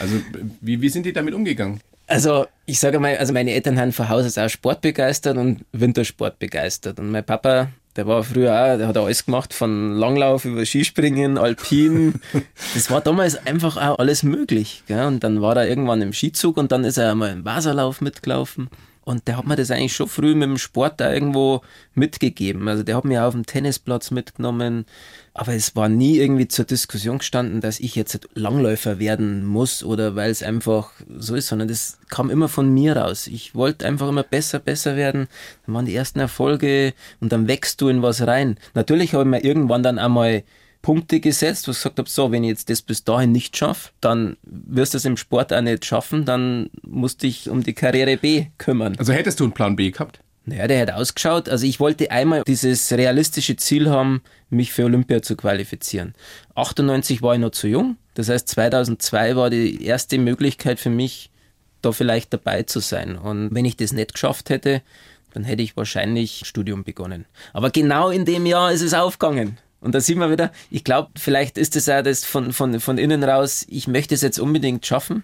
Also, wie, wie sind die damit umgegangen? Also, ich sage mal, also meine Eltern haben von Haus aus auch Sport begeistert und Wintersport begeistert. Und mein Papa der war früher auch, der hat alles gemacht, von Langlauf über Skispringen, Alpin. Das war damals einfach auch alles möglich. Gell? Und dann war er irgendwann im Skizug und dann ist er einmal im Wasserlauf mitgelaufen. Und der hat mir das eigentlich schon früh mit dem Sport da irgendwo mitgegeben. Also der hat mir auf dem Tennisplatz mitgenommen. Aber es war nie irgendwie zur Diskussion gestanden, dass ich jetzt Langläufer werden muss oder weil es einfach so ist, sondern das kam immer von mir raus. Ich wollte einfach immer besser, besser werden. Dann waren die ersten Erfolge und dann wächst du in was rein. Natürlich habe ich mir irgendwann dann einmal Punkte gesetzt, wo ich gesagt habe, so, wenn ich jetzt das bis dahin nicht schaffe, dann wirst du es im Sport auch nicht schaffen, dann musst du dich um die Karriere B kümmern. Also hättest du einen Plan B gehabt? Naja, der hat ausgeschaut. Also ich wollte einmal dieses realistische Ziel haben, mich für Olympia zu qualifizieren. 98 war ich noch zu jung. Das heißt, 2002 war die erste Möglichkeit für mich, da vielleicht dabei zu sein. Und wenn ich das nicht geschafft hätte, dann hätte ich wahrscheinlich Studium begonnen. Aber genau in dem Jahr ist es aufgegangen. Und da sieht man wieder, ich glaube, vielleicht ist es auch das von, von, von innen raus, ich möchte es jetzt unbedingt schaffen.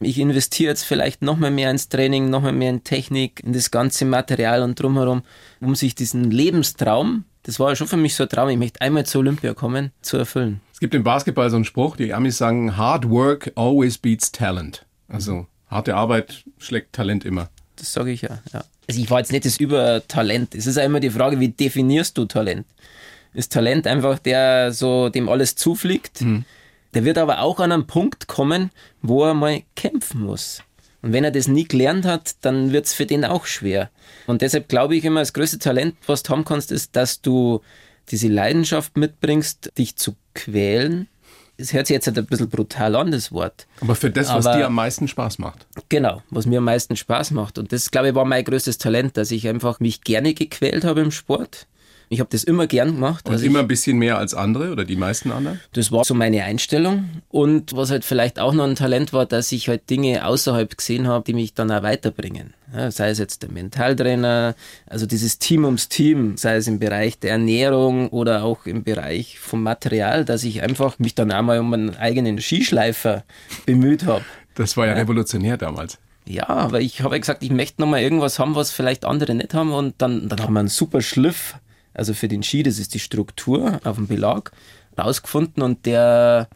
Ich investiere jetzt vielleicht noch mal mehr ins Training, noch mal mehr in Technik, in das ganze Material und drumherum, um sich diesen Lebenstraum, das war ja schon für mich so ein Traum, ich möchte einmal zur Olympia kommen, zu erfüllen. Es gibt im Basketball so einen Spruch, die Amis sagen, hard work always beats talent. Also harte Arbeit schlägt Talent immer. Das sage ich ja, ja. Also ich war jetzt nicht das Übertalent. Es ist ja immer die Frage, wie definierst du Talent? Ist Talent einfach der so dem alles zufliegt. Mhm. Der wird aber auch an einen Punkt kommen, wo er mal kämpfen muss. Und wenn er das nie gelernt hat, dann wird es für den auch schwer. Und deshalb glaube ich immer, das größte Talent, was du haben kannst, ist, dass du diese Leidenschaft mitbringst, dich zu quälen. Es hört sich jetzt halt ein bisschen brutal an, das Wort. Aber für das, was Aber, dir am meisten Spaß macht. Genau, was mir am meisten Spaß macht. Und das, glaube ich, war mein größtes Talent, dass ich einfach mich gerne gequält habe im Sport ich habe das immer gern gemacht. Und also immer ein bisschen mehr als andere oder die meisten anderen? Das war so meine Einstellung. Und was halt vielleicht auch noch ein Talent war, dass ich halt Dinge außerhalb gesehen habe, die mich dann auch weiterbringen. Ja, sei es jetzt der Mentaltrainer, also dieses Team ums Team, sei es im Bereich der Ernährung oder auch im Bereich vom Material, dass ich einfach mich dann einmal um einen eigenen Skischleifer bemüht habe. Das war ja, ja. revolutionär damals. Ja, aber ich habe ja gesagt, ich möchte nochmal irgendwas haben, was vielleicht andere nicht haben. Und dann, dann haben wir einen super Schliff also für den Ski, das ist die Struktur auf dem Belag, rausgefunden und der,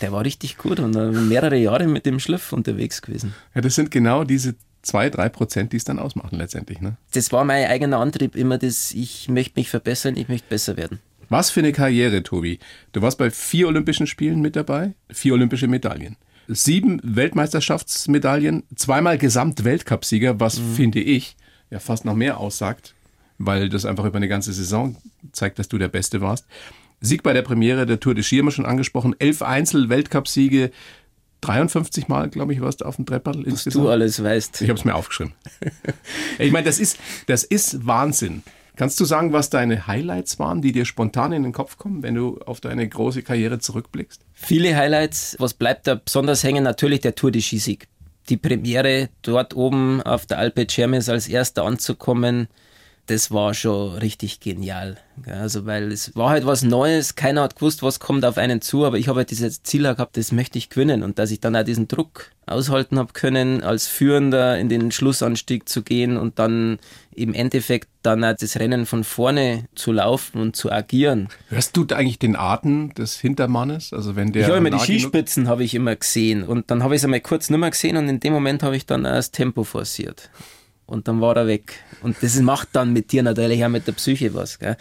der war richtig gut und mehrere Jahre mit dem Schliff unterwegs gewesen. Ja, das sind genau diese zwei, drei Prozent, die es dann ausmachen letztendlich. Ne? Das war mein eigener Antrieb immer, dass ich möchte mich verbessern, ich möchte besser werden. Was für eine Karriere, Tobi. Du warst bei vier Olympischen Spielen mit dabei, vier olympische Medaillen. Sieben Weltmeisterschaftsmedaillen, zweimal Gesamtweltcupsieger, was mhm. finde ich ja fast noch mehr aussagt, weil das einfach über eine ganze Saison zeigt, dass du der Beste warst. Sieg bei der Premiere der Tour de Ski haben wir schon angesprochen, elf Einzel-Weltcupsiege, 53 Mal, glaube ich, warst du auf dem Treppel insgesamt. du alles weißt. Ich habe es mir aufgeschrieben. ich meine, das ist, das ist Wahnsinn. Kannst du sagen, was deine Highlights waren, die dir spontan in den Kopf kommen, wenn du auf deine große Karriere zurückblickst? Viele Highlights. Was bleibt da besonders hängen? Natürlich der Tour de Skisieg. Die Premiere dort oben auf der Alpe Cermis als erster anzukommen, das war schon richtig genial. Also, weil es war halt was Neues, keiner hat gewusst, was kommt auf einen zu, aber ich habe halt dieses Ziel gehabt, das möchte ich gewinnen und dass ich dann auch diesen Druck aushalten habe können, als Führender in den Schlussanstieg zu gehen und dann im Endeffekt dann auch das Rennen von vorne zu laufen und zu agieren. Hörst du eigentlich den Atem des Hintermannes? Also wenn der ich habe immer die Skispitzen habe ich immer gesehen und dann habe ich es einmal kurz nicht mehr gesehen und in dem Moment habe ich dann das Tempo forciert und dann war er weg. Und das macht dann mit dir natürlich auch mit der Psyche was. Gell?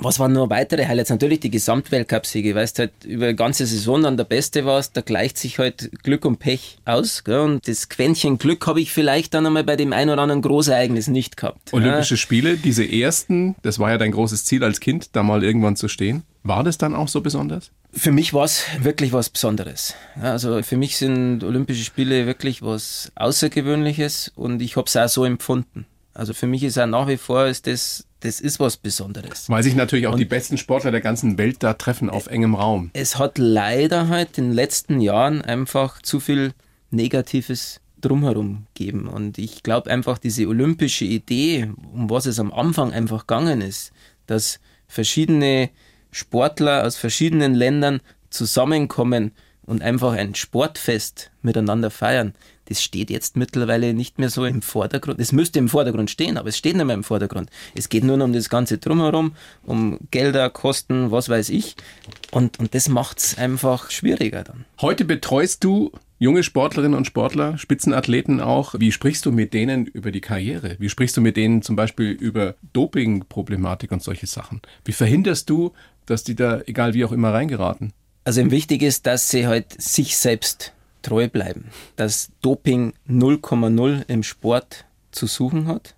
Was waren noch weitere Highlights? Natürlich die Gesamtweltcup-Siege. Weißt halt, über die ganze Saison dann der Beste warst, da gleicht sich halt Glück und Pech aus. Gell? Und das Quäntchen Glück habe ich vielleicht dann einmal bei dem ein oder anderen Großereignis nicht gehabt. Olympische ja. Spiele, diese ersten, das war ja dein großes Ziel als Kind, da mal irgendwann zu stehen. War das dann auch so besonders? Für mich war es wirklich was Besonderes. Also für mich sind Olympische Spiele wirklich was Außergewöhnliches und ich habe es auch so empfunden. Also für mich ist auch nach wie vor ist das, das ist was Besonderes. Weil sich natürlich auch und die besten Sportler der ganzen Welt da treffen auf engem Raum. Es hat leider halt in den letzten Jahren einfach zu viel Negatives drumherum geben. Und ich glaube einfach, diese olympische Idee, um was es am Anfang einfach gegangen ist, dass verschiedene Sportler aus verschiedenen Ländern zusammenkommen und einfach ein Sportfest miteinander feiern, das steht jetzt mittlerweile nicht mehr so im Vordergrund. Es müsste im Vordergrund stehen, aber es steht nicht mehr im Vordergrund. Es geht nur noch um das Ganze drumherum, um Gelder, Kosten, was weiß ich. Und, und das macht es einfach schwieriger dann. Heute betreust du junge Sportlerinnen und Sportler, Spitzenathleten auch. Wie sprichst du mit denen über die Karriere? Wie sprichst du mit denen zum Beispiel über Dopingproblematik und solche Sachen? Wie verhinderst du, dass die da, egal wie auch immer, reingeraten? Also wichtig ist, dass sie halt sich selbst treu bleiben. Dass Doping 0,0 im Sport zu suchen hat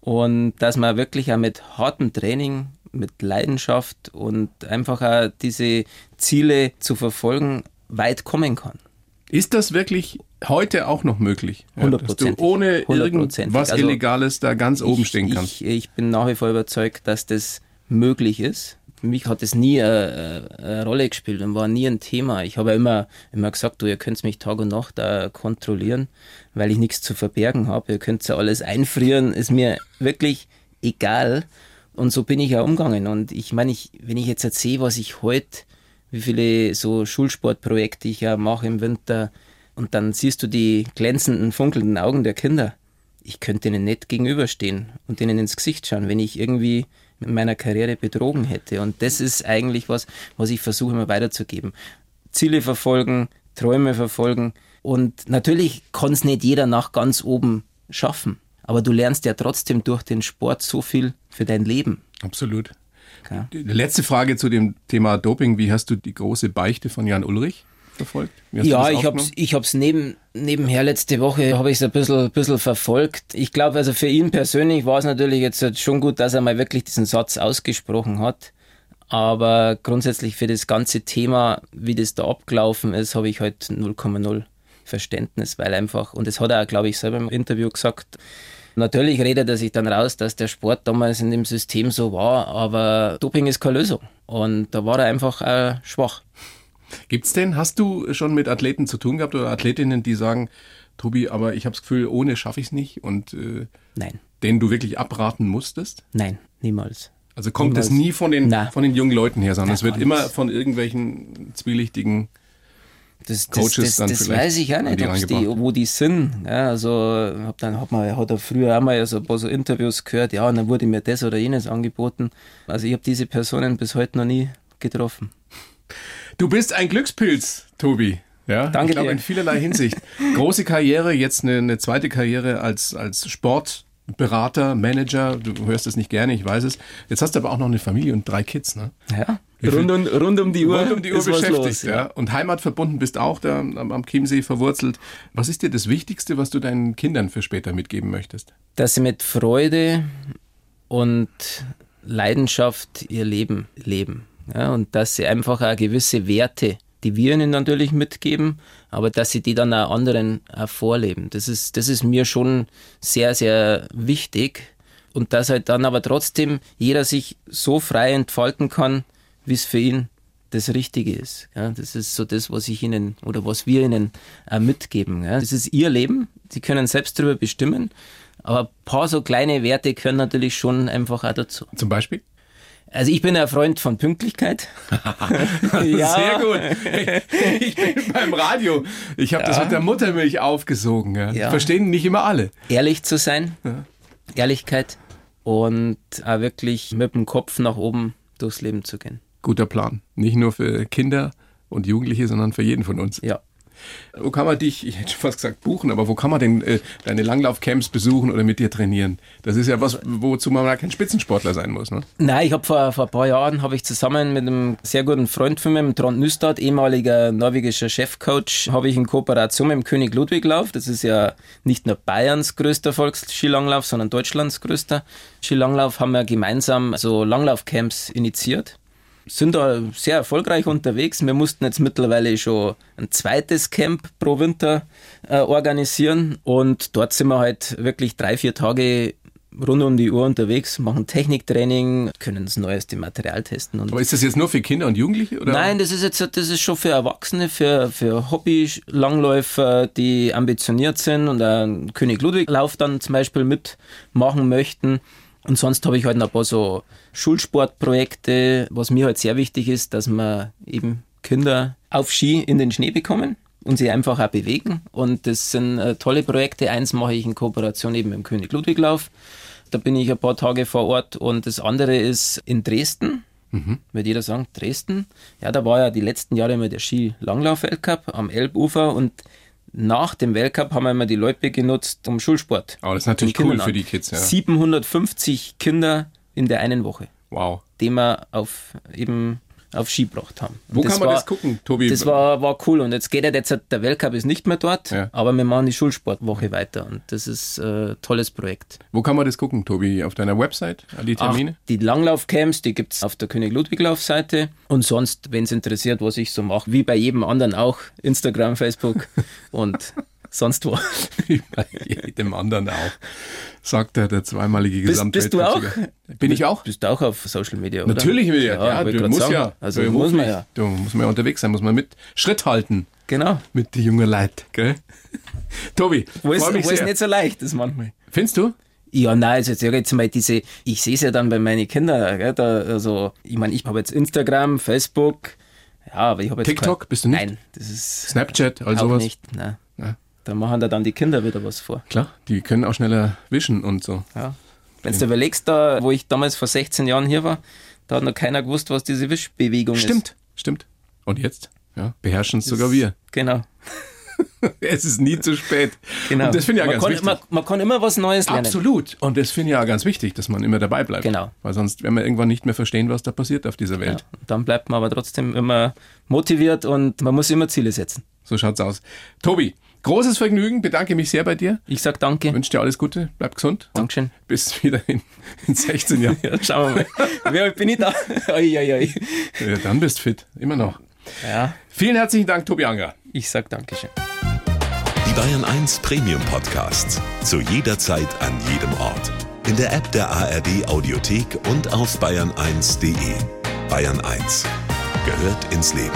und dass man wirklich auch mit hartem Training, mit Leidenschaft und einfach auch diese Ziele zu verfolgen, weit kommen kann. Ist das wirklich heute auch noch möglich? Ja, dass du ohne irgendwas also, Illegales da ganz oben stehen kannst? Ich, ich bin nach wie vor überzeugt, dass das möglich ist für mich hat es nie eine, eine, Rolle gespielt und war nie ein Thema. Ich habe immer, immer gesagt, du, ihr könnt mich Tag und Nacht da kontrollieren, weil ich nichts zu verbergen habe. Ihr könnt ja alles einfrieren, ist mir wirklich egal. Und so bin ich ja umgegangen. Und ich meine, ich, wenn ich jetzt erzähle, was ich heute, wie viele so Schulsportprojekte ich ja mache im Winter, und dann siehst du die glänzenden, funkelnden Augen der Kinder. Ich könnte ihnen nicht gegenüberstehen und ihnen ins Gesicht schauen, wenn ich irgendwie in meiner Karriere betrogen hätte. Und das ist eigentlich was, was ich versuche immer weiterzugeben. Ziele verfolgen, Träume verfolgen. Und natürlich kann es nicht jeder nach ganz oben schaffen. Aber du lernst ja trotzdem durch den Sport so viel für dein Leben. Absolut. Okay. Letzte Frage zu dem Thema Doping. Wie hast du die große Beichte von Jan Ulrich verfolgt? Ja, ich habe ich hab's neben, nebenher letzte Woche habe ich es ein bisschen, bisschen verfolgt. Ich glaube, also für ihn persönlich war es natürlich jetzt schon gut, dass er mal wirklich diesen Satz ausgesprochen hat. Aber grundsätzlich für das ganze Thema, wie das da abgelaufen ist, habe ich halt 0,0 Verständnis, weil einfach, und das hat er, glaube ich, selber im Interview gesagt, Natürlich redet er sich dann raus, dass der Sport damals in dem System so war, aber Doping ist keine Lösung. Und da war er einfach äh, schwach. Gibt's denn, hast du schon mit Athleten zu tun gehabt oder Athletinnen, die sagen, Tobi, aber ich habe das Gefühl, ohne schaffe ich es nicht und äh, Nein. denen du wirklich abraten musstest? Nein, niemals. Also kommt niemals. das nie von den, von den jungen Leuten her, sondern es wird immer von irgendwelchen zwielichtigen das, Coaches das, das, dann das weiß ich auch nicht, die wo die sind. Ja, also hab dann hat man hat er früher auch mal so ein paar so Interviews gehört, ja, und dann wurde mir das oder jenes angeboten. Also ich habe diese Personen bis heute noch nie getroffen. Du bist ein Glückspilz, Tobi. Ja, Danke ich glaube in vielerlei Hinsicht. Große Karriere, jetzt eine, eine zweite Karriere als, als Sportberater, Manager. Du hörst es nicht gerne, ich weiß es. Jetzt hast du aber auch noch eine Familie und drei Kids, ne? Ja. Rund, um, rund um die Uhr. Rund um die Uhr ist beschäftigt, los, ja. Und heimatverbunden bist auch da am, am Chiemsee verwurzelt. Was ist dir das Wichtigste, was du deinen Kindern für später mitgeben möchtest? Dass sie mit Freude und Leidenschaft ihr Leben leben. Ja, und dass sie einfach auch gewisse Werte, die wir ihnen natürlich mitgeben, aber dass sie die dann auch anderen auch vorleben. Das ist, das ist mir schon sehr, sehr wichtig. Und dass halt dann aber trotzdem jeder sich so frei entfalten kann, wie es für ihn das Richtige ist. Ja, das ist so das, was ich ihnen oder was wir ihnen äh, mitgeben. Ja. Das ist ihr Leben. Sie können selbst darüber bestimmen. Aber ein paar so kleine Werte können natürlich schon einfach auch dazu. Zum Beispiel? Also ich bin ein Freund von Pünktlichkeit. Sehr gut. Ich bin beim Radio. Ich habe das mit der Muttermilch aufgesogen. Ja. Ja. Verstehen nicht immer alle. Ehrlich zu sein, Ehrlichkeit und auch wirklich mit dem Kopf nach oben durchs Leben zu gehen. Guter Plan. Nicht nur für Kinder und Jugendliche, sondern für jeden von uns. Ja. Wo kann man dich, ich hätte schon fast gesagt buchen, aber wo kann man denn äh, deine Langlaufcamps besuchen oder mit dir trainieren? Das ist ja was, wozu man ja kein Spitzensportler sein muss. Ne? Nein, ich habe vor, vor ein paar Jahren habe ich zusammen mit einem sehr guten Freund von mir, Trond Nystad, ehemaliger norwegischer Chefcoach, habe ich in Kooperation mit dem König Ludwiglauf, das ist ja nicht nur Bayerns größter Volksskilanglauf, sondern Deutschlands größter Skilanglauf, haben wir gemeinsam so Langlaufcamps initiiert. Sind da sehr erfolgreich unterwegs. Wir mussten jetzt mittlerweile schon ein zweites Camp pro Winter äh, organisieren und dort sind wir halt wirklich drei, vier Tage rund um die Uhr unterwegs, machen Techniktraining, können das neueste Material testen. Und Aber ist das jetzt nur für Kinder und Jugendliche? Oder? Nein, das ist jetzt das ist schon für Erwachsene, für, für Hobby-Langläufer, die ambitioniert sind und einen König Ludwig-Lauf dann zum Beispiel mitmachen möchten. Und sonst habe ich halt noch ein paar so Schulsportprojekte, was mir halt sehr wichtig ist, dass wir eben Kinder auf Ski in den Schnee bekommen und sie einfach auch bewegen. Und das sind äh, tolle Projekte. Eins mache ich in Kooperation eben mit dem König Ludwig-Lauf. Da bin ich ein paar Tage vor Ort. Und das andere ist in Dresden. Wird jeder sagen, Dresden. Ja, da war ja die letzten Jahre immer der Ski-Langlauf-Weltcup am Elbufer und nach dem Weltcup haben wir immer die Leute genutzt um Schulsport. Aber das ist natürlich cool für die Kids. Ja. 750 Kinder in der einen Woche, Wow. die wir auf eben auf Ski gebracht haben. Und Wo kann man war, das gucken, Tobi? Das war, war cool. Und jetzt geht halt jetzt, der Weltcup ist nicht mehr dort, Ja. aber wir machen die Schulsportwoche weiter. Und das ist ein tolles Projekt. Wo kann man das gucken, Tobi? Auf deiner Website? Die Termine? Ach, die Langlaufcamps, die gibt es auf der König-Ludwig-Lauf-Seite. Und sonst, wenn es interessiert, was ich so mache, wie bei jedem anderen auch, Instagram, Facebook und sonst wo. Wie bei jedem anderen auch. Sagt er, der zweimalige Bist- bist du auch? Bin ich auch? Bist du auch auf Social Media, oder? Natürlich will. Ja, Ja, wollte du musst sagen. ja. Also muss man ja. Du muss man ja unterwegs sein, muss man mit Schritt halten Genau. mit den jungen Leuten, gell? Tobi, Wo ist, mich wo ist nicht so leicht, das manchmal. Findest du? Ja, nein, also jetzt, jetzt mal diese, ich sehe es ja dann bei meinen Kindern, gell, da, also, ich meine, ich habe jetzt Instagram, Facebook, ja, aber ich habe jetzt TikTok, kein, bist du nicht? Nein, das ist Snapchat, all auch sowas? nicht, nein. Ja. Da machen da dann die Kinder wieder was vor. Klar, die können auch schneller wischen und so. Ja. Wenn du überlegst, da, wo ich damals vor 16 Jahren hier war, da hat noch keiner gewusst, was diese Wischbewegung ist. Stimmt, stimmt. Und jetzt? Ja, beherrschen es sogar wir. Genau. Es ist nie zu spät. genau. Und das finde ich ja man ganz kann, wichtig. Man, man kann immer was Neues lernen. Absolut. Und das finde ich ja ganz wichtig, dass man immer dabei bleibt. Genau. Weil sonst werden wir irgendwann nicht mehr verstehen, was da passiert auf dieser Ja. Welt. Und dann bleibt man aber trotzdem immer motiviert und man muss immer Ziele setzen. So schaut's aus. Tobi, großes Vergnügen, bedanke mich sehr bei dir. Ich sag danke. Wünsche dir alles Gute, bleib gesund. Dankeschön. Bis wieder in, in 16 Jahren. Ja, schauen wir mal. Wie alt bin ich da? Oi, oi, oi. Ja, dann bist fit, immer noch. Ja, Vielen herzlichen Dank, Tobi Anger. ich sag Dankeschön. Die Bayern 1 Premium Podcasts. Zu jeder Zeit, an jedem Ort. In der App der ARD Audiothek und auf bayern1.de. Bayern 1 gehört ins Leben.